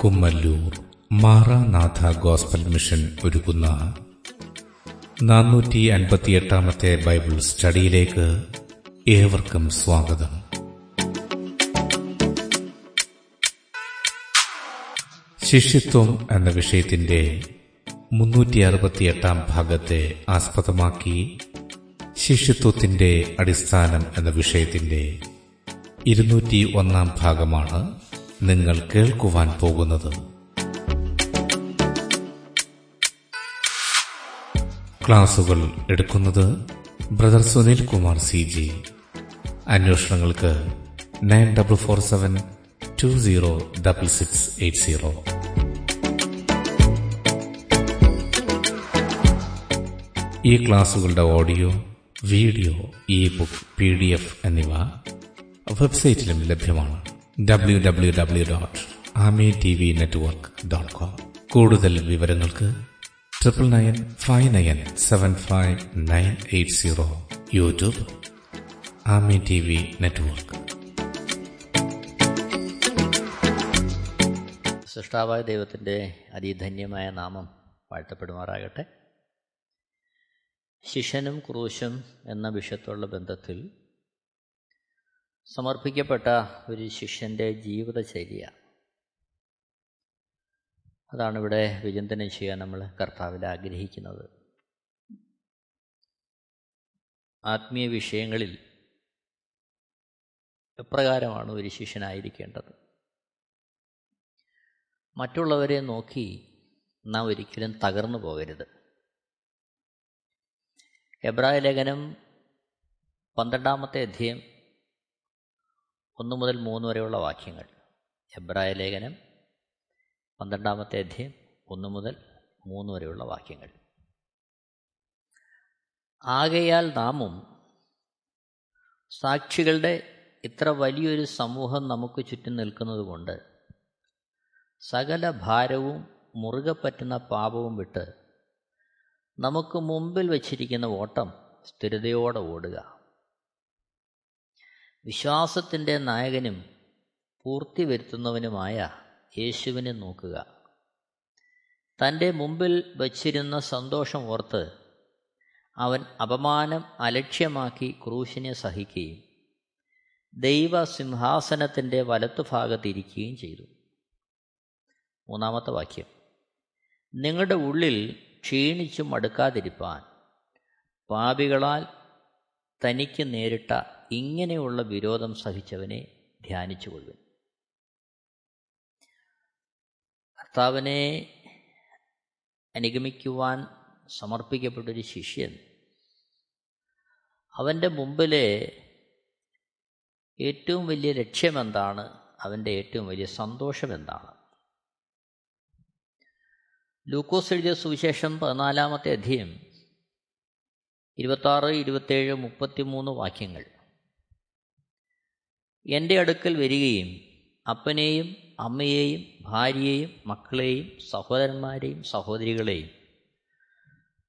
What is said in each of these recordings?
Kummallur Maranatha gospel mission ഒരുക്കുന്ന നാനൂറ്റി അൻപത്തിയെട്ടാമത്തെ Bible സ്റ്റഡിയിലേക്ക് ഏവർക്കും സ്വാഗതം. ശിഷ്യത്വം എന്ന വിഷയത്തിന്റെ മുന്നൂറ്റി അറുപത്തിയെട്ടാം ഭാഗത്തെ ആസ്പദമാക്കി ശിഷ്യത്വത്തിന്റെ അടിസ്ഥാനം എന്ന വിഷയത്തിന്റെ ഇരുന്നൂറ്റി ഒന്നാം ഭാഗമാണ് നിങ്ങൾ കേൾക്കുവാൻ പോകുന്നത്. ക്ലാസുകൾ എടുക്കുന്നത് brother Sunil Kumar C G. അന്വേഷണങ്ങൾക്ക് nine double four seven two zero double six eight zero. ഈ ക്ലാസുകളുടെ audio video e book P D F എന്നിവ വെബ്സൈറ്റിലും ലഭ്യമാണ്. W dot Amen T V network dot com കൂടുതൽ വിവരങ്ങൾക്ക് triple nine five nine seven five nine eight zero YouTube Amen T V network സൃഷ്ടാവായ ദൈവത്തിന്റെ അതിധന്യമായ നാമം വാഴ്ത്തപ്പെടുമാറാകട്ടെ. ശിഷ്യനും ക്രൂശും എന്ന വിഷയത്തുള്ള ബന്ധത്തിൽ സമർപ്പിക്കപ്പെട്ട ഒരു ശിഷ്യന്റെ ജീവിതചര്യ അതാണ് ഇവിടെ വിചിന്തനം ചെയ്യാൻ നമ്മൾ കർത്താവിൽ ആഗ്രഹിക്കുന്നത്. ആത്മീയ വിഷയങ്ങളിൽ എപ്രകാരമാണ് ഒരു ശിഷ്യനായിരിക്കേണ്ടത്? മറ്റുള്ളവരെ നോക്കി നാം ഒരിക്കലും തകർന്നു പോകരുത്. എബ്രായ ലേഖനം പന്ത്രണ്ടാമത്തെ അധ്യയം ഒന്ന് മുതൽ മൂന്ന് വരെയുള്ള വാക്യങ്ങൾ. എബ്രായ ലേഖനം പന്ത്രണ്ടാമത്തെ അധ്യയം ഒന്ന് മുതൽ മൂന്ന് വരെയുള്ള വാക്യങ്ങൾ. ആകയാൽ നാമും സാക്ഷികളുടെ ഇത്ര വലിയൊരു സമൂഹം നമുക്ക് ചുറ്റും നിൽക്കുന്നത് കൊണ്ട് സകല ഭാരവും മുറുകെ പറ്റുന്ന പാപവും വിട്ട് നമുക്ക് മുമ്പിൽ വച്ചിരിക്കുന്ന ഓട്ടം സ്ഥിരതയോടെ ഓടുക. വിശ്വാസത്തിന്റെ നായകനും പൂർത്തി വരുത്തുന്നവനുമായ യേശുവിനെ നോക്കുക. തന്റെ മുമ്പിൽ വച്ചിരുന്ന സന്തോഷം ഓർത്ത് അവൻ അപമാനം അലക്ഷ്യമാക്കി ക്രൂശിനെ സഹിക്കുകയും ദൈവ ദൈവസിംഹാസനത്തിന്റെ വലത്തുഭാഗത്തിരിക്കുകയും ചെയ്തു. മൂന്നാമത്തെ വാക്യം. നിങ്ങളുടെ ഉള്ളിൽ ക്ഷീണിച്ചു മടുക്കാതിരിപ്പാൻ പാപികളാൽ തനിക്ക് നേരിട്ട ഇങ്ങനെയുള്ള വിരോധം സഹിച്ചവനെ ധ്യാനിച്ചുകൊള്ളുവൻ. കർത്താവിനെ അനുഗമിക്കുവാൻ സമർപ്പിക്കപ്പെട്ടൊരു ശിഷ്യൻ അവന്റെ മുമ്പിലെ ഏറ്റവും വലിയ ലക്ഷ്യമെന്താണ്? അവന്റെ ഏറ്റവും വലിയ സന്തോഷം എന്താണ് ലൂക്കോസ് എഴുതിയ സുവിശേഷം പതിനാലാമത്തെ അധ്യയം ഇരുപത്താറ് ഇരുപത്തേഴ് മുപ്പത്തിമൂന്ന് വാക്യങ്ങൾ. എന്റെ അടുക്കൽ വരികയും അപ്പനെയും അമ്മയെയും ഭാര്യയെയും മക്കളെയും സഹോദരന്മാരെയും സഹോദരികളെയും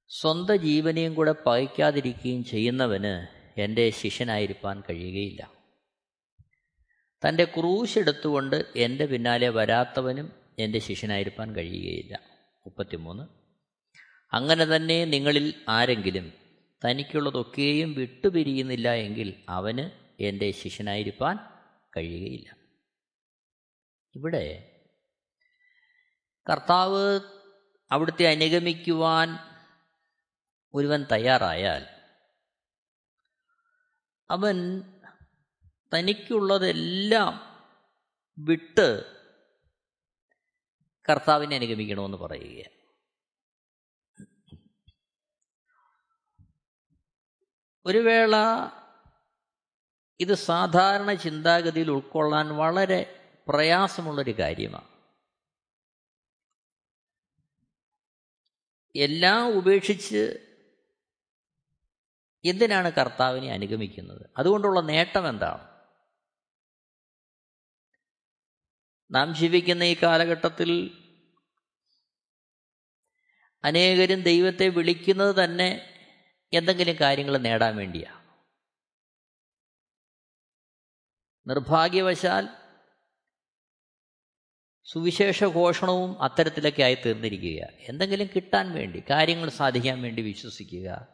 സ്വന്തം ജീവനെയും കൂടെ പകയ്ക്കാതിരിക്കുകയും ചെയ്യുന്നവന് എന്റെ ശിഷ്യനായിരിക്കാൻ കഴിയുകയില്ല. തന്റെ ക്രൂശ് എടുത്തുകൊണ്ട് എന്റെ പിന്നാലെ വരാത്തവനും എന്റെ ശിഷ്യനായിരിക്കാൻ കഴിയുകയില്ല. മുപ്പത്തിമൂന്ന്. അങ്ങനെ തന്നെ നിങ്ങളിൽ ആരെങ്കിലും തനിക്കുള്ളതൊക്കെയും വിട്ടുപിരിയുന്നില്ല എങ്കിൽ അവന് എന്റെ ശിഷ്യനായിരിക്കാൻ കഴിയുകയില്ല. ഇവിടെ കർത്താവ് അവിടുത്തെ അനുഗമിക്കുവാൻ ഒരുവൻ തയ്യാറായാൽ അവൻ തനിക്കുള്ളതെല്ലാം വിട്ട് കർത്താവിനെ അനുഗമിക്കണമെന്ന് പറയുക ഒരു വേള ഇത് സാധാരണ ചിന്താഗതിയിൽ ഉൾക്കൊള്ളാൻ വളരെ പ്രയാസമുള്ളൊരു കാര്യമാണ്. എല്ലാം ഉപേക്ഷിച്ച് എന്തിനാണ് കർത്താവിനെ അനുഗമിക്കുന്നത്? അതുകൊണ്ടുള്ള നേട്ടം എന്താണ്? നാം ജീവിക്കുന്ന ഈ കാലഘട്ടത്തിൽ അനേകരും ദൈവത്തെ വിളിക്കുന്നത് തന്നെ എന്തെങ്കിലും കാര്യങ്ങൾ നേടാൻ വേണ്ടിയാണ് നിർഭാഗ്യവശാൽ സുവിശേഷ ഘോഷണവും അത്തരത്തിലൊക്കെ ആയി തീർന്നിരിക്കുക എന്തെങ്കിലും കിട്ടാൻ വേണ്ടി കാര്യങ്ങൾ സാധിക്കാൻ വേണ്ടി വിശ്വസിക്കുക.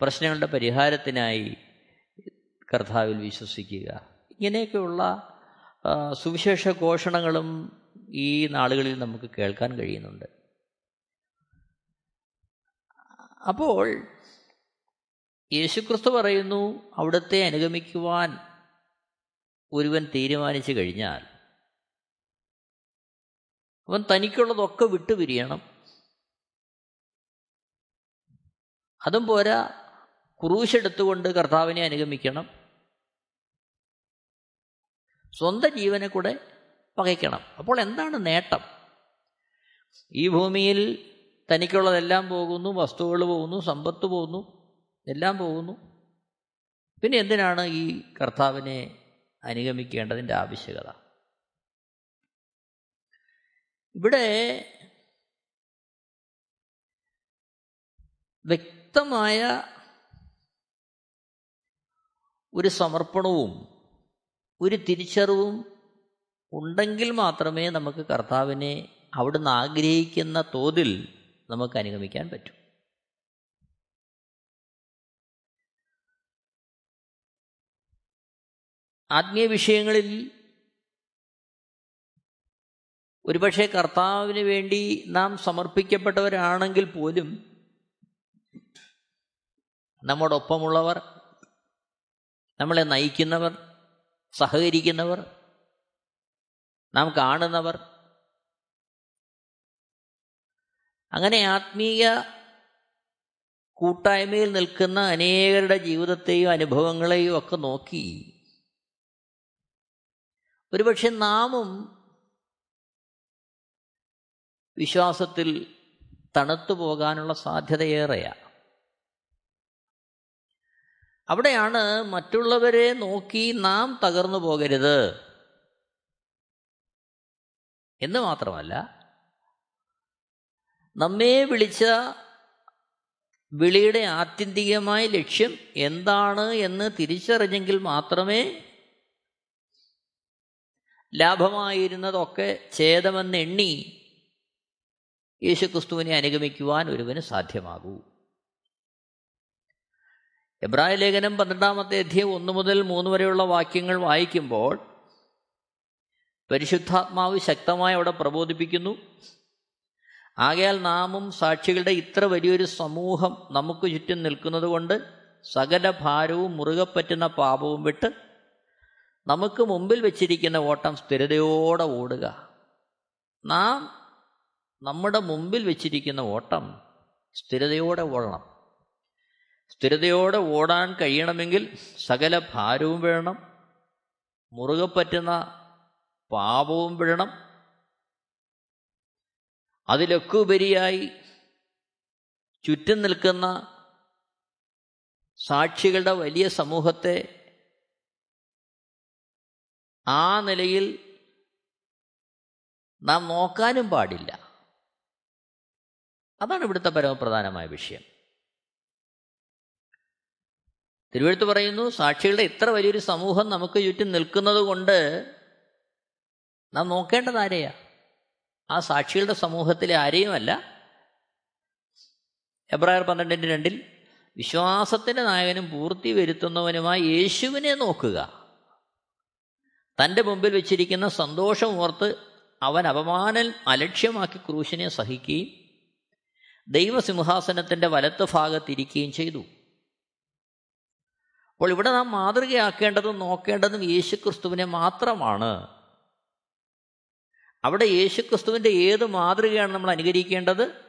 പ്രശ്നങ്ങളുടെ പരിഹാരത്തിനായി കർത്താവിൽ വിശ്വസിക്കുക. ഇങ്ങനെയൊക്കെയുള്ള സുവിശേഷ ഘോഷണങ്ങളും ഈ നാളുകളിൽ നമുക്ക് കേൾക്കാൻ കഴിയുന്നുണ്ട്. അപ്പോൾ യേശുക്രിസ്തു പറയുന്നു അവിടുത്തെ അനുഗമിക്കുവാൻ ഒരുവൻ തീരുമാനിച്ചു കഴിഞ്ഞാൽ അവൻ തനിക്കുള്ളതൊക്കെ വിട്ടുപിരിയണം അതും പോരാ. ക്രൂശെടുത്തുകൊണ്ട് കർത്താവിനെ അനുഗമിക്കണം. സ്വന്തം ജീവനെ കൂടെ പകയ്ക്കണം. അപ്പോൾ എന്താണ് നേട്ടം? ഈ ഭൂമിയിൽ തനിക്കുള്ളതെല്ലാം പോകുന്നു വസ്തുക്കൾ പോകുന്നു സമ്പത്ത് പോകുന്നു എല്ലാം പോകുന്നു. പിന്നെ എന്തിനാണ് ഈ കർത്താവിനെ അനുഗമിക്കേണ്ടതിന്റെ ആവശ്യകത. ഇവിടെ വ്യക്തമായ ഒരു സമർപ്പണവും ഒരു തിരിച്ചറിവും ഉണ്ടെങ്കിൽ മാത്രമേ നമുക്ക് കർത്താവിനെ അവിടുന്ന് ആഗ്രഹിക്കുന്ന തോതിൽ നമുക്ക് അനുഗമിക്കാൻ പറ്റൂ. ആത്മീയ വിഷയങ്ങളിൽ ഒരുപക്ഷെ കർത്താവിന് വേണ്ടി നാം സമർപ്പിക്കപ്പെട്ടവരാണെങ്കിൽ പോലും നമ്മോടൊപ്പമുള്ളവർ നമ്മളെ നയിക്കുന്നവർ സഹകരിക്കുന്നവർ നാം കാണുന്നവർ അങ്ങനെ ആത്മീയ കൂട്ടായ്മയിൽ നിൽക്കുന്ന അനേകരുടെ ജീവിതത്തെയും അനുഭവങ്ങളെയും ഒക്കെ നോക്കി ഒരുപക്ഷെ നാമും വിശ്വാസത്തിൽ തണുത്തു പോകാനുള്ള സാധ്യതയേറെയാണ് അവിടെയാണ് മറ്റുള്ളവരെ നോക്കി നാം തകർന്നു പോകരുത്. എന്ന് മാത്രമല്ല നമ്മെ വിളിച്ച വിളിയുടെ ആത്യന്തികമായ ലക്ഷ്യം എന്താണ് എന്ന് തിരിച്ചറിഞ്ഞെങ്കിൽ മാത്രമേ ലാഭമായിരുന്നതൊക്കെ ഛേദമെന്ന് എണ്ണി യേശുക്രിസ്തുവിനെ അനുഗമിക്കുവാൻ ഒരുവന് സാധ്യമാകൂ. എബ്രായ ലേഖനം പന്ത്രണ്ടാമത്തെ അധ്യയം ഒന്ന് മുതൽ മൂന്ന് വരെയുള്ള വാക്യങ്ങൾ വായിക്കുമ്പോൾ പരിശുദ്ധാത്മാവ് ശക്തമായി അവിടെ പ്രബോധിപ്പിക്കുന്നു. ആകയാൽ നാമും സാക്ഷികളുടെ ഇത്ര വലിയൊരു സമൂഹം നമുക്ക് ചുറ്റും നിൽക്കുന്നത് കൊണ്ട് സകല ഭാരവും മുറുകെ പറ്റുന്ന പാപവും വിട്ട് നമുക്ക് മുമ്പിൽ വെച്ചിരിക്കുന്ന ഓട്ടം സ്ഥിരതയോടെ ഓടുക. നാം നമ്മുടെ മുമ്പിൽ വെച്ചിരിക്കുന്ന ഓട്ടം സ്ഥിരതയോടെ ഓടണം. സ്ഥിരതയോടെ ഓടാൻ കഴിയണമെങ്കിൽ സകല ഭാരവും വേണം. മുറുകെ പറ്റുന്ന പാപവും വിടണം അതിലൊക്കെ ഉപരിയായി ചുറ്റും നിൽക്കുന്ന സാക്ഷികളുടെ വലിയ സമൂഹത്തെ ആ നിലയിൽ നാം നോക്കാനും പാടില്ല. അതാണ് ഇവിടുത്തെ പരമപ്രധാനമായ വിഷയം. തിരുവഴുത്ത് പറയുന്നു സാക്ഷികളുടെ ഇത്ര വലിയൊരു സമൂഹം നമുക്ക് ചുറ്റും നിൽക്കുന്നത് കൊണ്ട് നാം നോക്കേണ്ടത് ആരെയാ? ആ സാക്ഷികളുടെ സമൂഹത്തിലെ ആരെയുമല്ല എബ്രായർ പന്ത്രണ്ടിന്റെ രണ്ടിൽ വിശ്വാസത്തിന്റെ നായകനും പൂർത്തി വരുത്തുന്നവനുമായി യേശുവിനെ നോക്കുക. തന്റെ മുമ്പിൽ വെച്ചിരിക്കുന്ന സന്തോഷം ഓർത്ത് അവൻ അപമാനം അലക്ഷ്യമാക്കി ക്രൂശിനെ സഹിക്കുകയും ദൈവസിംഹാസനത്തിന്റെ വലത്ത് ഭാഗത്തിരിക്കുകയും ചെയ്തു. അപ്പോൾ ഇവിടെ നാം മാതൃകയാക്കേണ്ടതും നോക്കേണ്ടതും യേശുക്രിസ്തുവിനെ മാത്രമാണ്. അവിടെ യേശുക്രിസ്തുവിന്റെ ഏത് മാതൃകയാണ് നമ്മൾ അനുകരിക്കേണ്ടത്?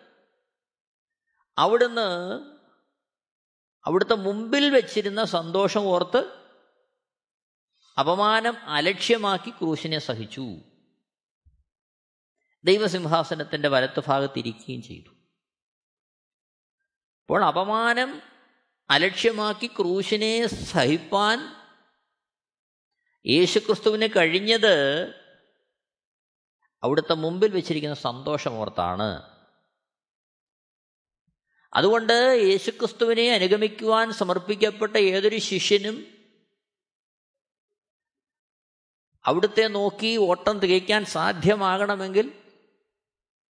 അവിടുന്ന് അവിടുത്തെ മുമ്പിൽ വെച്ചിരുന്ന സന്തോഷം ഓർത്ത് അപമാനം അലക്ഷ്യമാക്കി ക്രൂശിനെ സഹിച്ചു. ദൈവസിംഹാസനത്തിന്റെ വലത്ത് ഭാഗത്തിരിക്കുകയും ചെയ്തു. അപ്പോൾ അപമാനം അലക്ഷ്യമാക്കി ക്രൂശിനെ സഹിപ്പാൻ യേശുക്രിസ്തുവിന് കഴിഞ്ഞത് അവിടുത്തെ മുമ്പിൽ വെച്ചിരിക്കുന്ന സന്തോഷമോർത്താണ്. അതുകൊണ്ട് യേശുക്രിസ്തുവിനെ അനുഗമിക്കുവാൻ സമർപ്പിക്കപ്പെട്ട ഏതൊരു ശിഷ്യനും അവിടുത്തെ നോക്കി ഓട്ടം തികയ്ക്കാൻ സാധ്യമാകണമെങ്കിൽ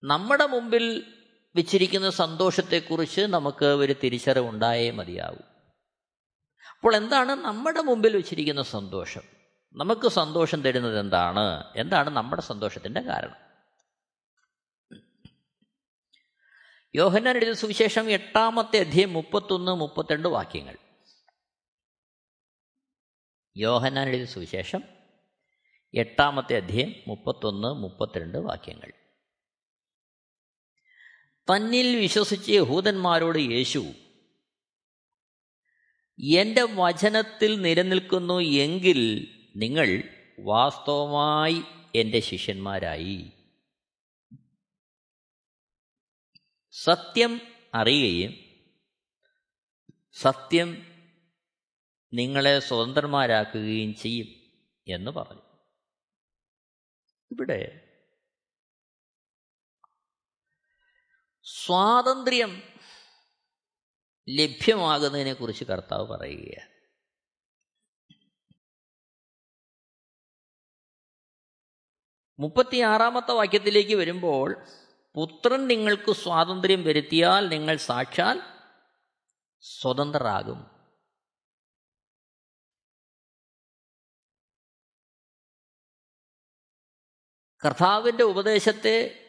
നമ്മുടെ മുമ്പിൽ വെച്ചിരിക്കുന്ന സന്തോഷത്തെക്കുറിച്ച് നമുക്ക് ഒരു തിരിച്ചറിവുണ്ടായേ മതിയാവും. അപ്പോൾ എന്താണ് നമ്മുടെ മുമ്പിൽ വെച്ചിരിക്കുന്ന സന്തോഷം? നമുക്ക് സന്തോഷം തരുന്നത് എന്താണ്? എന്താണ് നമ്മുടെ സന്തോഷത്തിന്റെ കാരണം? യോഹന്നാൻ എഴുതിയ സുവിശേഷം എട്ടാമത്തെ അധ്യയം മുപ്പത്തൊന്ന് മുപ്പത്തിരണ്ട് വാക്യങ്ങൾ. യോഹന്നാൻ എഴുതിയ സുവിശേഷം എട്ടാമത്തെ അധ്യയം മുപ്പത്തൊന്ന് മുപ്പത്തിരണ്ട് വാക്യങ്ങൾ. തന്നിൽ വിശ്വസിച്ച യഹൂദന്മാരോട് യേശു എന്റെ വചനത്തിൽ നിലനിൽക്കുന്നു എങ്കിൽ നിങ്ങൾ വാസ്തവമായി എന്റെ ശിഷ്യന്മാരായി. സത്യം അറിയുകയും സത്യം നിങ്ങളെ സ്വതന്ത്രന്മാരാക്കുകയും ചെയ്യും എന്ന് പറഞ്ഞു. ഇവിടെ. സ്വാതന്ത്ര്യം ലഭ്യമാകുന്നതിനെ കുറിച്ച് കർത്താവ് പറയുകയാണ്. മുപ്പത്തിയാറാമത്തെ വാക്യത്തിലേക്ക് വരുമ്പോൾ പുത്രൻ നിങ്ങൾക്ക് സ്വാതന്ത്ര്യം വരുത്തിയാൽ നിങ്ങൾ സാക്ഷാൽ സ്വതന്ത്രരാകും. കർത്താവിന്റെ ഉപദേശത്തെ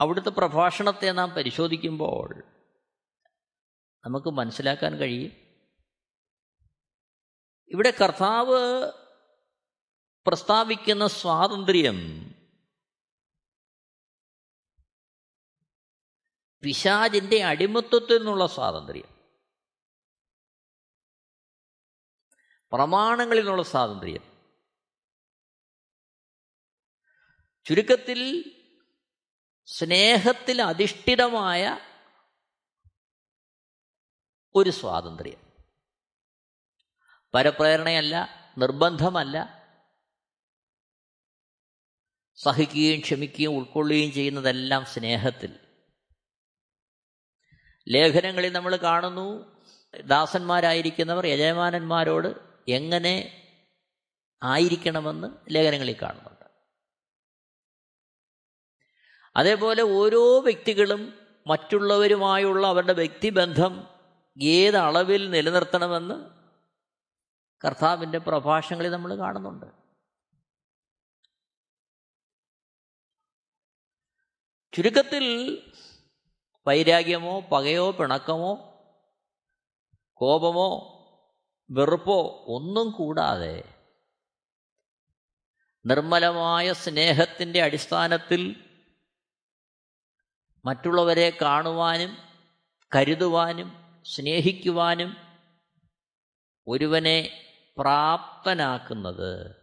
അവിടുത്തെ പ്രഭാഷണത്തെ നാം പരിശോധിക്കുമ്പോൾ നമുക്ക് മനസ്സിലാക്കാൻ കഴിയും. ഇവിടെ കർത്താവ് പ്രസ്താവിക്കുന്ന സ്വാതന്ത്ര്യം പിശാജിന്റെ അടിമത്വത്തിൽ നിന്നുള്ള സ്വാതന്ത്ര്യം. പ്രമാണങ്ങളിൽ നിന്നുള്ള സ്വാതന്ത്ര്യം. ചുരുക്കത്തിൽ സ്നേഹത്തിൽ അധിഷ്ഠിതമായ ഒരു സ്വാതന്ത്ര്യം. പരപ്രേരണയല്ല നിർബന്ധമല്ല. സഹിക്കുകയും ക്ഷമിക്കുകയും ഉൾക്കൊള്ളുകയും ചെയ്യുന്നതെല്ലാം സ്നേഹത്തിൽ. ലേഖനങ്ങളിൽ നമ്മൾ കാണുന്നു ദാസന്മാരായിരിക്കുന്നവർ യജമാനന്മാരോട് എങ്ങനെ ആയിരിക്കണമെന്ന് ലേഖനങ്ങളിൽ കാണുന്നുണ്ട് അതേപോലെ ഓരോ വ്യക്തികളും മറ്റുള്ളവരുമായുള്ള അവരുടെ വ്യക്തിബന്ധം ഏത് അളവിൽ നിലനിർത്തണമെന്ന് കർത്താവിന്റെ പ്രഭാഷണങ്ങളിൽ നമ്മൾ കാണുന്നുണ്ട്. ചുരുക്കത്തിൽ വൈരാഗ്യമോ പകയോ പിണക്കമോ കോപമോ വെറുപ്പോ ഒന്നും കൂടാതെ നിർമ്മലമായ സ്നേഹത്തിന്റെ അടിസ്ഥാനത്തിൽ മറ്റുള്ളവരെ കാണുവാനും കരുതുവാനും സ്നേഹിക്കുവാനും ഒരുവനെ പ്രാപ്തനാക്കുന്നത്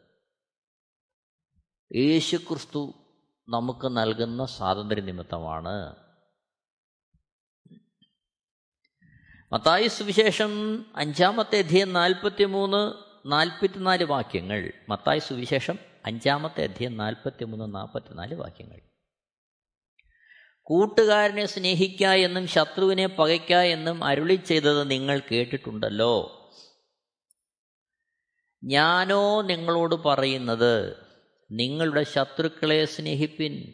യേശുക്രിസ്തു നമുക്ക് നൽകുന്ന സ്വാതന്ത്ര്യ നിമിത്തമാണ്. മത്തായി സുവിശേഷം അഞ്ചാമത്തെ അധ്യയം നാൽപ്പത്തി മൂന്ന് നാൽപ്പത്തിനാല് വാക്യങ്ങൾ. മത്തായി സുവിശേഷം അഞ്ചാമത്തെ അധ്യയം നാൽപ്പത്തി മൂന്ന് നാൽപ്പത്തിനാല് വാക്യങ്ങൾ. കൂട്ടുകാരനെ സ്നേഹിക്ക എന്നും ശത്രുവിനെ പകയ്ക്ക എന്നും അരുളി ചെയ്തത് നിങ്ങൾ കേട്ടിട്ടുണ്ടല്ലോ. ഞാനോ നിങ്ങളോട് പറയുന്നത് നിങ്ങളുടെ ശത്രുക്കളെ സ്നേഹിപ്പിൻ.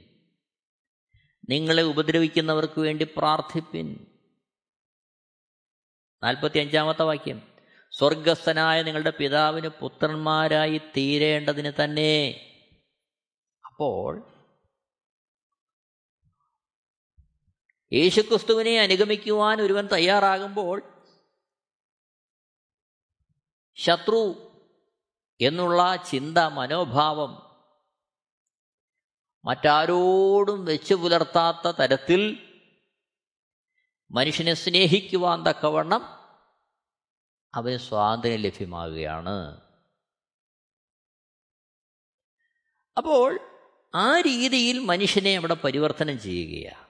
നിങ്ങളെ ഉപദ്രവിക്കുന്നവർക്ക് വേണ്ടി പ്രാർത്ഥിപ്പിൻ. നാൽപ്പത്തി അഞ്ചാമത്തെ വാക്യം. സ്വർഗസ്ഥനായ നിങ്ങളുടെ പിതാവിന് പുത്രന്മാരായി തീരേണ്ടതിന് തന്നെ. അപ്പോൾ യേശുക്രിസ്തുവിനെ അനുഗമിക്കുവാൻ ഒരുവൻ തയ്യാറാകുമ്പോൾ ശത്രു എന്നുള്ള ചിന്ത മനോഭാവം മറ്റാരോടും വെച്ചു പുലർത്താത്ത തരത്തിൽ മനുഷ്യനെ സ്നേഹിക്കുവാൻ തക്കവണ്ണം അവന് സ്വാതന്ത്ര്യം ലഭ്യമാകുകയാണ്. അപ്പോൾ ആ രീതിയിൽ മനുഷ്യനെ അവിടെ പരിവർത്തനം ചെയ്യുകയാണ്.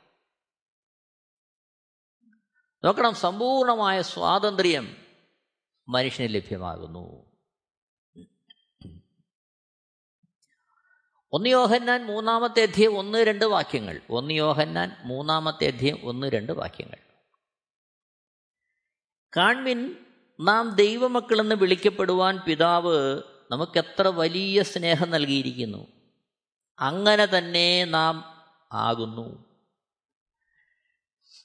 നോക്കണം സമ്പൂർണമായ സ്വാതന്ത്ര്യം മനുഷ്യന് ലഭ്യമാകുന്നു. ഒന്ന് യോഹന്നാൻ മൂന്നാമത്തെ അധ്യയം ഒന്ന് രണ്ട് വാക്യങ്ങൾ. ഒന്ന് യോഹന്നാൻ മൂന്നാമത്തെ അധ്യയം ഒന്ന് രണ്ട് വാക്യങ്ങൾ. കാൺമിൻ നാം ദൈവമക്കളെന്ന് വിളിക്കപ്പെടുവാൻ പിതാവ് നമുക്കെത്ര വലിയ സ്നേഹം നൽകിയിരിക്കുന്നു. അങ്ങനെ തന്നെ നാം ആകുന്നു.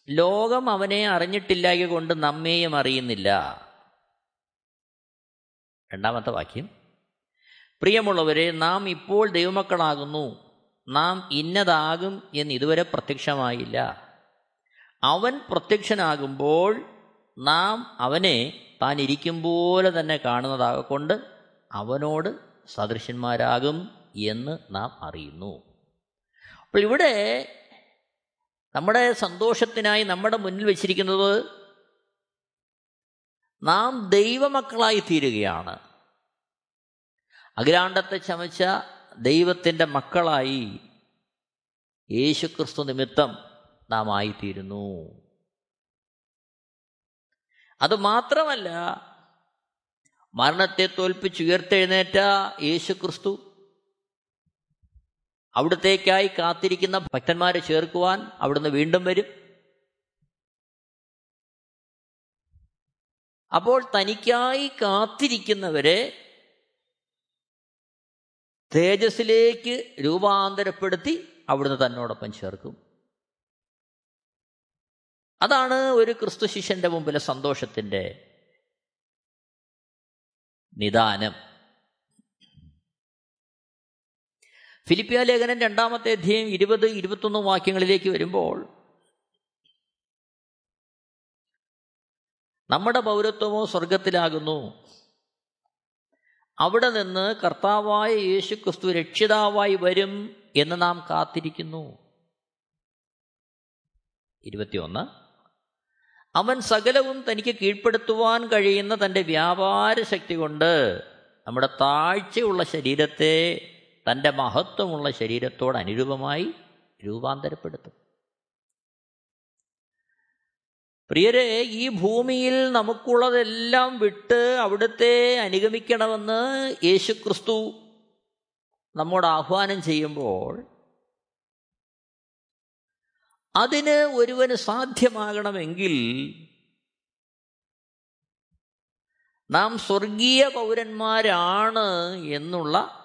ലോകം അവനെ അറിഞ്ഞിട്ടില്ലായ കൊണ്ട് നമ്മെയും അറിയുന്നില്ല. രണ്ടാമത്തെ വാക്യം. പ്രിയമുള്ളവരെ നാം ഇപ്പോൾ ദൈവമക്കളാകുന്നു. നാം ഇന്നതാകും എന്ന് ഇതുവരെ പ്രത്യക്ഷമായില്ല. അവൻ പ്രത്യക്ഷനാകുമ്പോൾ നാം അവനെ താൻ ഇരിക്കും പോലെ തന്നെ കാണുന്നതാകൊണ്ട് അവനോട് സദൃശന്മാരാകും എന്ന് നാം അറിയുന്നു. അപ്പോൾ ഇവിടെ നമ്മുടെ സന്തോഷത്തിനായി നമ്മുടെ മുന്നിൽ വെച്ചിരിക്കുന്നത് നാം ദൈവമക്കളായി തീരുകയാണ്. അഖിലാണ്ടത്തെ ചമച്ച ദൈവത്തിന്റെ മക്കളായി യേശുക്രിസ്തു നിമിത്തം നാം ആയിത്തീരുന്നു. അതുമാത്രമല്ല മരണത്തെ തോൽപ്പിച്ചുയർത്തെഴുന്നേറ്റ യേശുക്രിസ്തു അവിടത്തേക്കായി കാത്തിരിക്കുന്ന ഭക്തന്മാരെ ചേർക്കുവാൻ അവിടുന്ന് വീണ്ടും വരും. അപ്പോൾ തനിക്കായി കാത്തിരിക്കുന്നവരെ തേജസ്സിലേക്ക് രൂപാന്തരപ്പെടുത്തി അവിടുന്ന് തന്നോടൊപ്പം ചേർക്കും. അതാണ് ഒരു ക്രിസ്തു ശിഷ്യന്റെ മുമ്പിലെ സന്തോഷത്തിന്റെ നിദാനം. ഫിലിപ്പിയ ലേഖനം രണ്ടാമത്തെ അധ്യയം ഇരുപത് ഇരുപത്തൊന്ന് വാക്യങ്ങളിലേക്ക് വരുമ്പോൾ നമ്മുടെ പൗരത്വമോ സ്വർഗത്തിലാകുന്നു. അവിടെ നിന്ന് കർത്താവായ യേശു ക്രിസ്തു രക്ഷിതാവായി വരും എന്ന് നാം കാത്തിരിക്കുന്നു. ഇരുപത്തിയൊന്ന്. അവൻ സകലവും തനിക്ക് കീഴ്പ്പെടുത്തുവാൻ കഴിയുന്ന തന്റെ വ്യാപാര ശക്തി കൊണ്ട് നമ്മുടെ താഴ്ചയുള്ള ശരീരത്തെ തന്റെ മഹത്വമുള്ള ശരീരത്തോട് അനുരൂപമായി രൂപാന്തരപ്പെടുത്തും. പ്രിയരെ ഈ ഭൂമിയിൽ നമുക്കുള്ളതെല്ലാം വിട്ട് അവിടുത്തെ അനുഗമിക്കണമെന്ന് യേശുക്രിസ്തു നമ്മോട് ആഹ്വാനം ചെയ്യുമ്പോൾ അതിന് ഒരുവന് സാധ്യമാകണമെങ്കിൽ നാം സ്വർഗീയ പൗരന്മാരാണ് എന്നുള്ള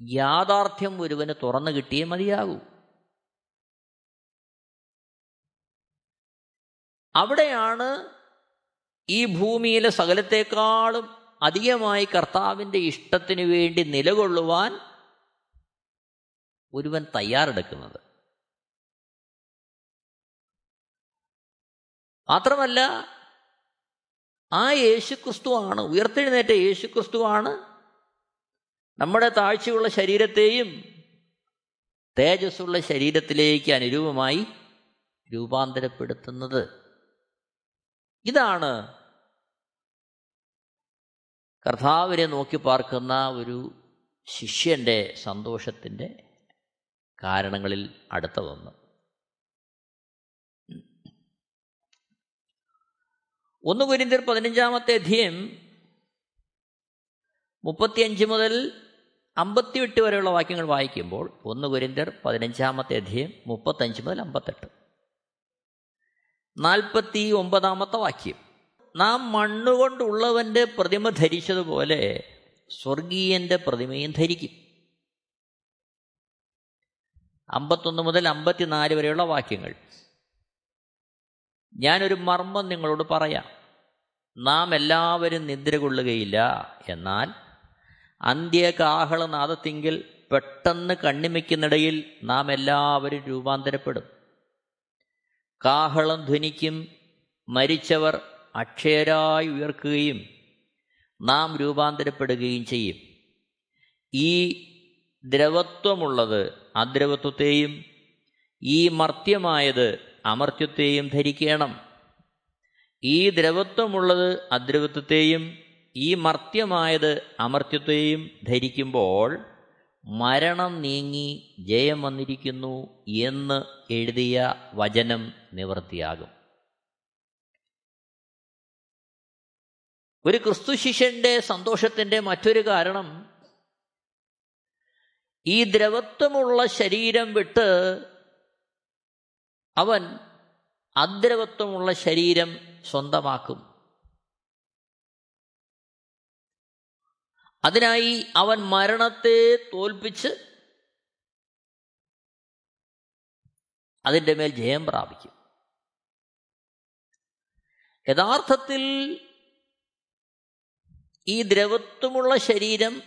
യാഥാർത്ഥ്യം ഒരുവന് തുറന്നു കിട്ടിയേ മതിയാകൂ. അവിടെയാണ് ഈ ഭൂമിയിലെ സകലത്തെക്കാളും അധികമായി കർത്താവിന്റെ ഇഷ്ടത്തിന് വേണ്ടി നിലകൊള്ളുവാൻ ഒരുവൻ തയ്യാറെടുക്കുന്നത്. മാത്രമല്ല ആ യേശുക്രിസ്തുവാണ് ഉയർത്തെഴുന്നേറ്റ യേശുക്രിസ്തുവാണ് നമ്മുടെ താഴ്ചയുള്ള ശരീരത്തെയും തേജസ്സുള്ള ശരീരത്തിലേക്ക് അനുരൂപമായി രൂപാന്തരപ്പെടുത്തുന്നത്. ഇതാണ് കർത്താവിനെ നോക്കി പാർക്കുന്ന ഒരു ശിഷ്യന്റെ സന്തോഷത്തിന്റെ കാരണങ്ങളിൽ അടുത്തതൊന്ന് ഒന്ന്. കുരിന്തിർ പതിനഞ്ചാമത്തെ അധ്യയം മുപ്പത്തിയഞ്ച് മുതൽ അമ്പത്തിയെട്ട് വരെയുള്ള വാക്യങ്ങൾ വായിക്കുമ്പോൾ ഒന്ന് കുരിന്തർ പതിനഞ്ചാമത്തെ അധ്യയം മുപ്പത്തഞ്ച് മുതൽ അമ്പത്തെട്ട്. നാൽപ്പത്തി ഒമ്പതാമത്തെ വാക്യം. നാം മണ്ണുകൊണ്ടുള്ളവന്റെ പ്രതിമ ധരിച്ചതുപോലെ സ്വർഗീയന്റെ പ്രതിമയും ധരിക്കും. അമ്പത്തൊന്ന് മുതൽ അമ്പത്തിനാല് വരെയുള്ള വാക്യങ്ങൾ. ഞാനൊരു മർമ്മം നിങ്ങളോട് പറയാം. നാം എല്ലാവരും നിദ്ര കൊള്ളുകയില്ല. എന്നാൽ അന്ത്യകാഹളനാദത്തിങ്കിൽ പെട്ടെന്ന് കണ്ണിമയ്ക്കുന്നിടയിൽ നാം എല്ലാവരും രൂപാന്തരപ്പെടും. കാഹളം ധ്വനിക്കും മരിച്ചവർ അക്ഷയരായി ഉയർക്കുകയും നാം രൂപാന്തരപ്പെടുകയും ചെയ്യും. ഈ ദ്രവത്വമുള്ളത് അദ്രവത്വത്തെയും ഈ മർത്യമായത് അമർത്യത്തെയും ധരിക്കണം. ഈ ദ്രവത്വമുള്ളത് അദ്രവത്വത്തെയും ഈ മർത്യമായത് അമർത്യത്തെയും ധരിക്കുമ്പോൾ മരണം നീങ്ങി ജയം വന്നിരിക്കുന്നു എന്ന് എഴുതിയ വചനം നിവൃത്തിയാകും. ഒരു ക്രിസ്തു ശിഷ്യന്റെ സന്തോഷത്തിന്റെ മറ്റൊരു കാരണം ഈ ദ്രവത്വമുള്ള ശരീരം വിട്ട് അവൻ അദ്രവത്വമുള്ള ശരീരം സ്വന്തമാക്കും. അതിനായി അവൻ മരണത്തെ തോൽപ്പിച്ച് അതിന്റെ മേൽ ജയം പ്രാപിക്കും. യഥാർത്ഥത്തിൽ ഈ ദ്രവത്വമുള്ള ശരീരം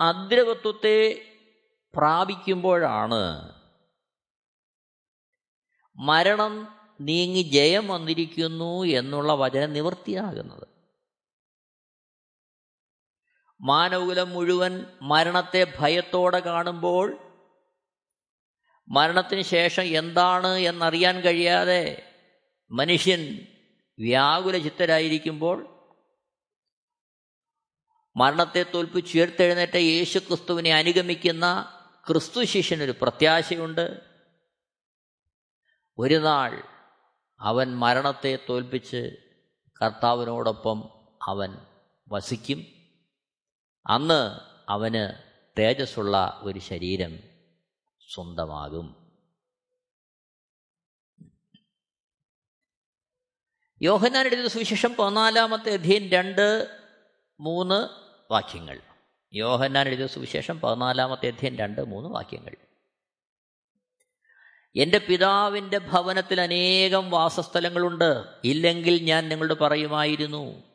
അദ്രവത്വത്തെ പ്രാപിക്കുമ്പോഴാണ് മരണം നീങ്ങി ജയം വന്നിരിക്കുന്നു എന്നുള്ള വചനം നിവൃത്തിയാകുന്നത്. മാനവകുലം മുഴുവൻ മരണത്തെ ഭയത്തോടെ കാണുമ്പോൾ മരണത്തിന് ശേഷം എന്താണ് എന്നറിയാൻ കഴിയാതെ മനുഷ്യൻ വ്യാകുല ചിത്തരായിരിക്കുമ്പോൾ മരണത്തെ തോൽപ്പിച്ചുയർത്തെഴുന്നേറ്റ യേശു ക്രിസ്തുവിനെ അനുഗമിക്കുന്ന ക്രിസ്തു ശിഷ്യനൊരു പ്രത്യാശയുണ്ട്. ഒരു നാൾ അവൻ മരണത്തെ തോൽപ്പിച്ച് കർത്താവിനോടൊപ്പം അവൻ വസിക്കും. അന്ന് അവന് തേജസ്സുള്ള ഒരു ശരീരം സ്വന്തമാകും. യോഹന്നാൻ എഴുതിയ സുവിശേഷം പതിനാലാമത്തെ അധ്യയൻ രണ്ട് മൂന്ന് വാക്യങ്ങൾ. യോഹന്നാൻ എഴുതിയ സുവിശേഷം പതിനാലാമത്തെ അധ്യയൻ രണ്ട് മൂന്ന് വാക്യങ്ങൾ. എന്റെ പിതാവിന്റെ ഭവനത്തിൽ അനേകം വാസസ്ഥലങ്ങളുണ്ട്. ഇല്ലെങ്കിൽ ഞാൻ നിങ്ങളോട് പറയുമായിരുന്നു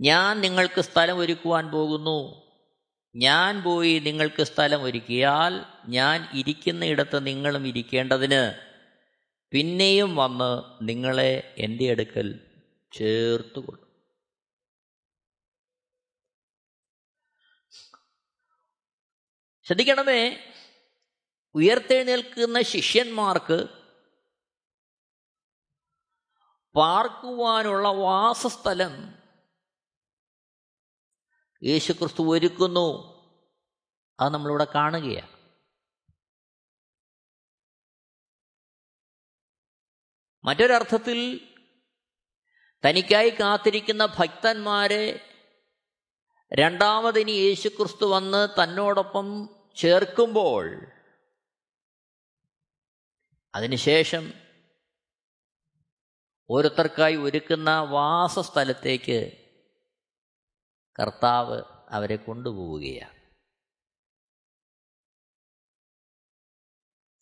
ഞാൻ നിങ്ങൾക്ക് സ്ഥലം ഒരുക്കുവാൻ പോകുന്നു. ഞാൻ പോയി നിങ്ങൾക്ക് സ്ഥലം ഒരുക്കിയാൽ ഞാൻ ഇരിക്കുന്ന ഇടത്ത് നിങ്ങളും ഇരിക്കേണ്ടതിന്. പിന്നെയും വന്ന് നിങ്ങളെ എന്റെ അടുക്കൽ ചേർത്തുകൊള്ളും. ശ്രദ്ധിക്കണമേ ഉയർത്തെഴുന്നേൽക്കുന്ന ശിഷ്യന്മാർക്ക് പാർക്കുവാനുള്ള വാസസ്ഥലം യേശുക്രിസ്തു ഒരുക്കുന്നു. അത് നമ്മളിവിടെ കാണുകയാണ്. മറ്റൊരർത്ഥത്തിൽ തനിക്കായി കാത്തിരിക്കുന്ന ഭക്തന്മാരെ രണ്ടാമതിനി യേശുക്രിസ്തു വന്ന് തന്നോടൊപ്പം ചേർക്കുമ്പോൾ അതിനുശേഷം ഓരോരുത്തർക്കായി ഒരുക്കുന്ന വാസസ്ഥലത്തേക്ക് കർത്താവ് അവരെ കൊണ്ടുപോവുകയാണ്.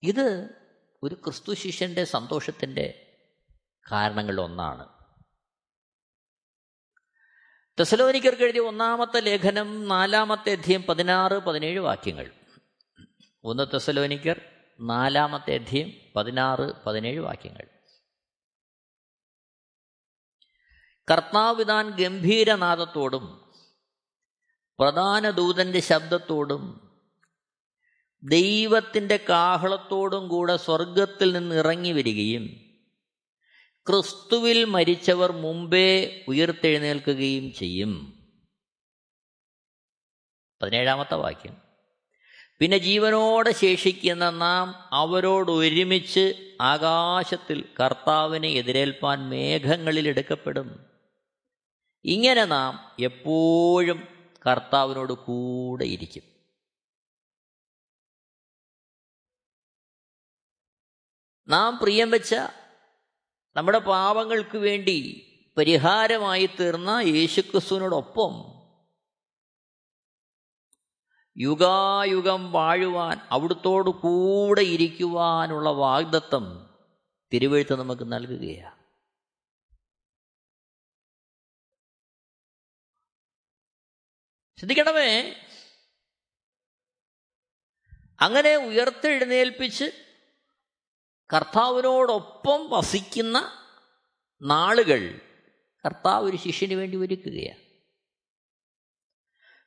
ഇത് ഒരു ക്രിസ്തു ശിഷ്യന്റെ സന്തോഷത്തിന്റെ കാരണങ്ങളിലൊന്നാണ്. തെസലോനിക്കർക്ക് എഴുതിയ ഒന്നാമത്തെ ലേഖനം നാലാമത്തെ അധ്യയം പതിനാറ് പതിനേഴ് വാക്യങ്ങൾ. ഒന്ന് തെസലോനിക്കർ നാലാമത്തെ അധ്യയം പതിനാറ് പതിനേഴ് വാക്യങ്ങൾ. കർത്താവിതാൻ ഗംഭീരനാദത്തോടും പ്രധാന ദൂതന്റെ ശബ്ദത്തോടും ദൈവത്തിന്റെ കാഹളത്തോടും കൂടെ സ്വർഗത്തിൽ നിന്ന് ഇറങ്ങി വരികയും ക്രിസ്തുവിൽ മരിച്ചവർ മുമ്പേ ഉയർത്തെഴുന്നേൽക്കുകയും ചെയ്യും. പതിനേഴാമത്തെ വാക്യം. പിന്നെ ജീവനോടെ ശേഷിക്കുന്ന നാം അവരോട് ഒരുമിച്ച് ആകാശത്തിൽ കർത്താവിനെ എതിരേൽപ്പാൻ മേഘങ്ങളിൽ എടുക്കപ്പെടും. ഇങ്ങനെ നാം എപ്പോഴും കർത്താവിനോട് കൂടെ ഇരിക്കും. നാം പ്രിയം വെച്ച നമ്മുടെ പാപങ്ങൾക്ക് വേണ്ടി പരിഹാരമായി തീർന്ന യേശുക്രിസ്തുവിനോടൊപ്പം യുഗായുഗം വാഴുവാൻ അവിടുത്തോടു കൂടെ ഇരിക്കുവാനുള്ള വാഗ്ദത്തം തിരുവഴുത്ത് നമുക്ക് നൽകുകയാണ്. ശ്രദ്ധിക്കണമേ. അങ്ങനെ ഉയർത്തെഴുന്നേൽപ്പിച്ച് കർത്താവിനോടൊപ്പം വസിക്കുന്ന നാളുകൾ കർത്താവ് ഒരു ശിഷ്യന് വേണ്ടി ഒരുക്കുകയാണ്.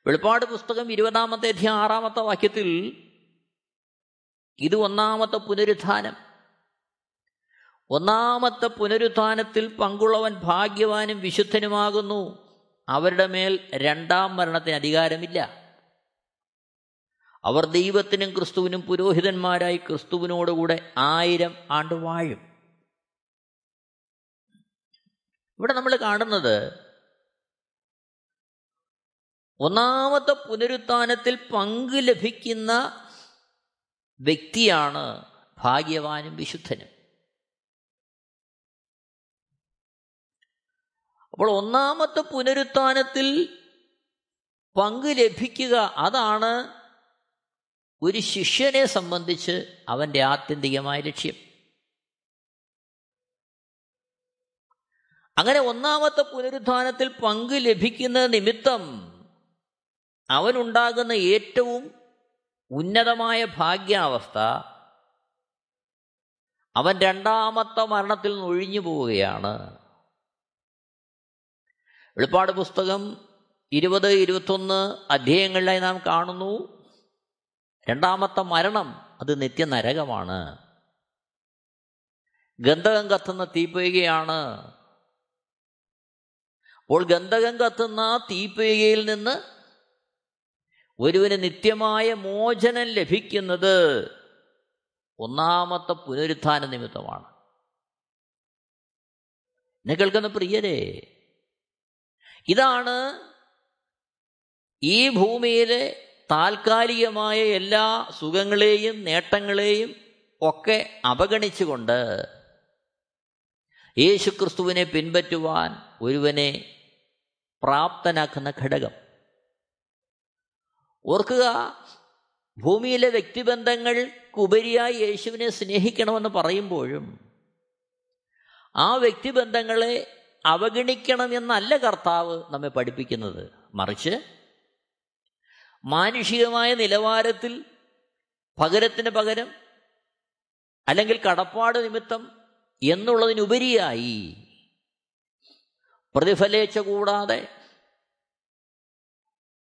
വെളിപ്പാട് പുസ്തകം ഇരുപതാമത്തെ അധ്യായം ആറാമത്തെ വാക്യത്തിൽ ഇത് ഒന്നാമത്തെ പുനരുത്ഥാനം. ഒന്നാമത്തെ പുനരുത്ഥാനത്തിൽ പങ്കുള്ളവൻ ഭാഗ്യവാനും വിശുദ്ധനുമാകുന്നു. അവരുടെ മേൽ രണ്ടാം മരണത്തിന് അധികാരമില്ല. അവർ ദൈവത്തിനും ക്രിസ്തുവിനും പുരോഹിതന്മാരായി ക്രിസ്തുവിനോടുകൂടെ ആയിരം ആണ്ട് വാഴും. ഇവിടെ നമ്മൾ കാണുന്നത് ഒന്നാമത്തെ പുനരുത്ഥാനത്തിൽ പങ്ക് ലഭിക്കുന്ന വ്യക്തിയാണ് ഭാഗ്യവാനും വിശുദ്ധനും. അപ്പോൾ ഒന്നാമത്തെ പുനരുത്ഥാനത്തിൽ പങ്ക് ലഭിക്കുക അതാണ് ഒരു ശിഷ്യനെ സംബന്ധിച്ച് അവന്റെ ആത്യന്തികമായ ലക്ഷ്യം. അങ്ങനെ ഒന്നാമത്തെ പുനരുത്ഥാനത്തിൽ പങ്ക് ലഭിക്കുന്ന നിമിത്തം അവനുണ്ടാകുന്ന ഏറ്റവും ഉന്നതമായ ഭാഗ്യാവസ്ഥ അവൻ രണ്ടാമത്തെ മരണത്തിൽ നിന്ന് ഒഴിഞ്ഞു പോവുകയാണ്. വെളിപ്പാട് പുസ്തകം ഇരുപത് ഇരുപത്തൊന്ന് അധ്യായങ്ങളിലായി നാം കാണുന്നു. രണ്ടാമത്തെ മരണം അത് നിത്യനരകമാണ്. ഗന്ധകം കത്തുന്ന തീപ്പൊയ്കയാണ് അപ്പോൾ ഗന്ധകം കത്തുന്ന തീപ്പൊയ്കയിൽ നിന്ന് ഒരുവന് നിത്യമായ മോചനം ലഭിക്കുന്നത് ഒന്നാമത്തെ പുനരുത്ഥാന നിമിത്തമാണ്. എന്നെ കേൾക്കുന്ന പ്രിയരെ ഇതാണ് ഈ ഭൂമിയിലെ താൽക്കാലികമായ എല്ലാ സുഖങ്ങളെയും നേട്ടങ്ങളെയും ഒക്കെ അവഗണിച്ചുകൊണ്ട് യേശുക്രിസ്തുവിനെ പിൻപറ്റുവാൻ ഒരുവനെ പ്രാപ്തനാക്കുന്ന ഘടകം. ഓർക്കുക ഭൂമിയിലെ വ്യക്തിബന്ധങ്ങൾക്കുപരിയായി യേശുവിനെ സ്നേഹിക്കണമെന്ന് പറയുമ്പോഴും ആ വ്യക്തിബന്ധങ്ങളെ അവഗണിക്കണമെന്നല്ല കർത്താവ് നമ്മെ പഠിപ്പിക്കുന്നത്. മറിച്ച് മാനുഷികമായ നിലവാരത്തിൽ പകരത്തിന് പകരം അല്ലെങ്കിൽ കടപ്പാട് നിമിത്തം എന്നുള്ളതിനുപരിയായി പ്രതിഫലേച്ച കൂടാതെ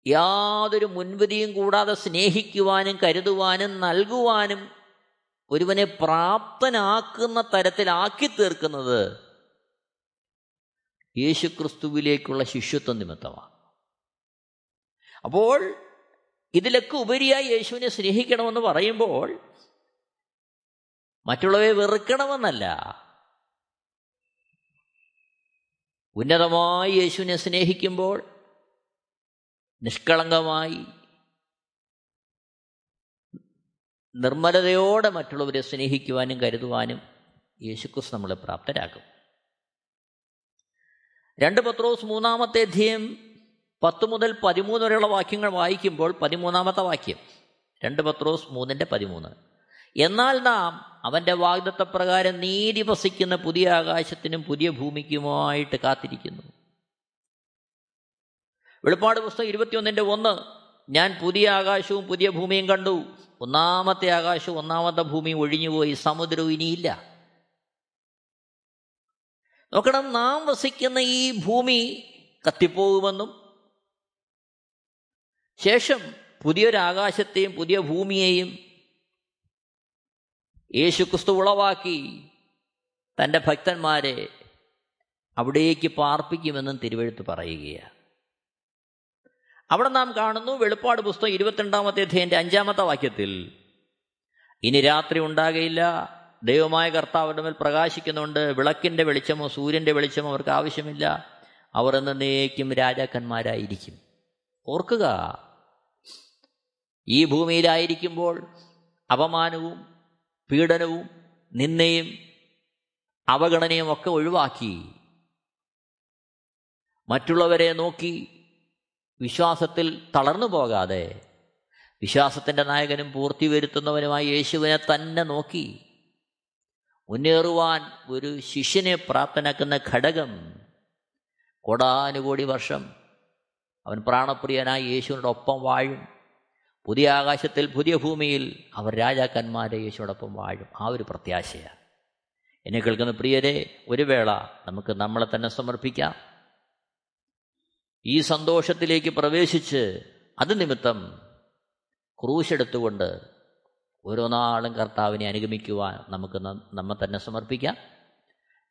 യാതൊരു മുൻവിധിയും കൂടാതെ സ്നേഹിക്കുവാനും കരുതുവാനും നൽകുവാനും ഒരുവനെ പ്രാപ്തനാക്കുന്ന തരത്തിലാക്കി തീർക്കുന്നത് യേശുക്രിസ്തുവിലേക്കുള്ള ശിഷ്യത്വ നിമിത്തമാണ്. അപ്പോൾ ഇതിലൊക്കെ ഉപരിയായി യേശുവിനെ സ്നേഹിക്കണമെന്ന് പറയുമ്പോൾ മറ്റുള്ളവയെ വെറുക്കണമെന്നല്ല. ഉന്നതമായി യേശുവിനെ സ്നേഹിക്കുമ്പോൾ നിഷ്കളങ്കമായി നിർമ്മലതയോടെ മറ്റുള്ളവരെ സ്നേഹിക്കുവാനും കരുതുവാനും യേശുക്രിസ്തു നമ്മളെ പ്രാപ്തരാക്കും. രണ്ട് പത്രോസ് മൂന്നാമത്തെ അധ്യയം പത്ത് മുതൽ പതിമൂന്ന് വരെയുള്ള വാക്യങ്ങൾ വായിക്കുമ്പോൾ പതിമൂന്നാമത്തെ വാക്യം. രണ്ട് പത്രോസ് മൂന്നിന്റെ പതിമൂന്ന്. എന്നാൽ നാം അവന്റെ വാഗ്ദത്തപ്രകാരം നീതി വസിക്കുന്ന പുതിയ ആകാശത്തിനും പുതിയ ഭൂമിക്കുമായിട്ട് കാത്തിരിക്കുന്നു. വെളിപ്പാട് പുസ്തകം ഇരുപത്തിയൊന്നിന്റെ ഒന്ന്. ഞാൻ പുതിയ ആകാശവും പുതിയ ഭൂമിയും കണ്ടു. ഒന്നാമത്തെ ആകാശവും ഒന്നാമത്തെ ഭൂമിയും ഒഴിഞ്ഞുപോയി. സമുദ്രവും ഇനിയില്ല. നോക്കണം നാം വസിക്കുന്ന ഈ ഭൂമി കത്തിപ്പോകുമെന്നും ശേഷം പുതിയൊരാകാശത്തെയും പുതിയ ഭൂമിയെയും യേശുക്രിസ്തു ഉളവാക്കി തന്റെ ഭക്തന്മാരെ അവിടേക്ക് പാർപ്പിക്കുമെന്നും തിരുവഴുത്ത് പറയുകയാണ്. അവിടെ നാം കാണുന്നു വെളിപ്പാട് പുസ്തകം ഇരുപത്തിരണ്ടാമത്തെ അധ്യയന്റെ അഞ്ചാമത്തെ വാക്യത്തിൽ ഇനി രാത്രി ഉണ്ടാകയില്ല ദൈവമായ കർത്താവിന്റെ മേൽ പ്രകാശിക്കുന്നുണ്ട്. വിളക്കിന്റെ വെളിച്ചമോ സൂര്യന്റെ വെളിച്ചമോ അവർക്ക് ആവശ്യമില്ല. അവർ എന്നേക്കും രാജാക്കന്മാരായിരിക്കും. ഓർക്കുക ഈ ഭൂമിയിലായിരിക്കുമ്പോൾ അപമാനവും പീഡനവും നിന്നയും അവഗണനയും ഒക്കെ ഒഴിവാക്കി മറ്റുള്ളവരെ നോക്കി വിശ്വാസത്തിൽ തളർന്നു പോകാതെ വിശ്വാസത്തിന്റെ നായകനും പൂർത്തി വരുത്തുന്നവനുമായി യേശുവിനെ തന്നെ നോക്കി മുന്നേറുവാൻ ഒരു ശിഷ്യനെ പ്രാപ്തനാക്കുന്ന ഘടകം കോടാനുകോടി വർഷം. അവൻ പ്രാണപ്രിയനായി യേശുവിനോട് ഒപ്പം വാഴും. പുതിയ ആകാശത്തിൽ പുതിയ ഭൂമിയിൽ അവർ രാജാക്കന്മാരെ യേശുവിനോടൊപ്പം വാഴും. ആ ഒരു പ്രത്യാശയാണ്. എന്നെ കേൾക്കുന്ന പ്രിയരെ ഒരു വേള നമുക്ക് നമ്മളെ തന്നെ സമർപ്പിക്കാം. ഈ സന്തോഷത്തിലേക്ക് പ്രവേശിച്ച് അത് നിമിത്തം ക്രൂശെടുത്തുകൊണ്ട് ഓരോ നാളും കർത്താവിനെ അനുഗമിക്കുവാൻ നമുക്ക് നമ്മെ തന്നെ സമർപ്പിക്കാം.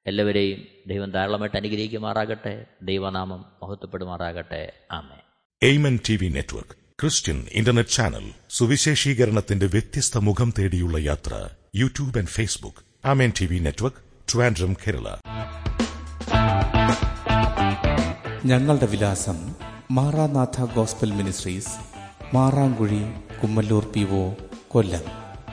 എല്ലാവരെയും ദൈവം ധാരാളമായിട്ട് അനുഗ്രഹിക്കുമാറാകട്ടെ. ദൈവനാമം മഹത്വപ്പെടുമാറാകട്ടെ. ആമേ Amen T V network Christian internet channel സുവിശേഷീകരണത്തിന്റെ വ്യത്യസ്ത മുഖം തേടിയുള്ള യാത്ര YouTube and Facebook. Amen T V network Trivandrum Kerala. ഞങ്ങളുടെ വിലാസം Maranatha gospel ministries Marankuzhi Kummalloor P O Kollam.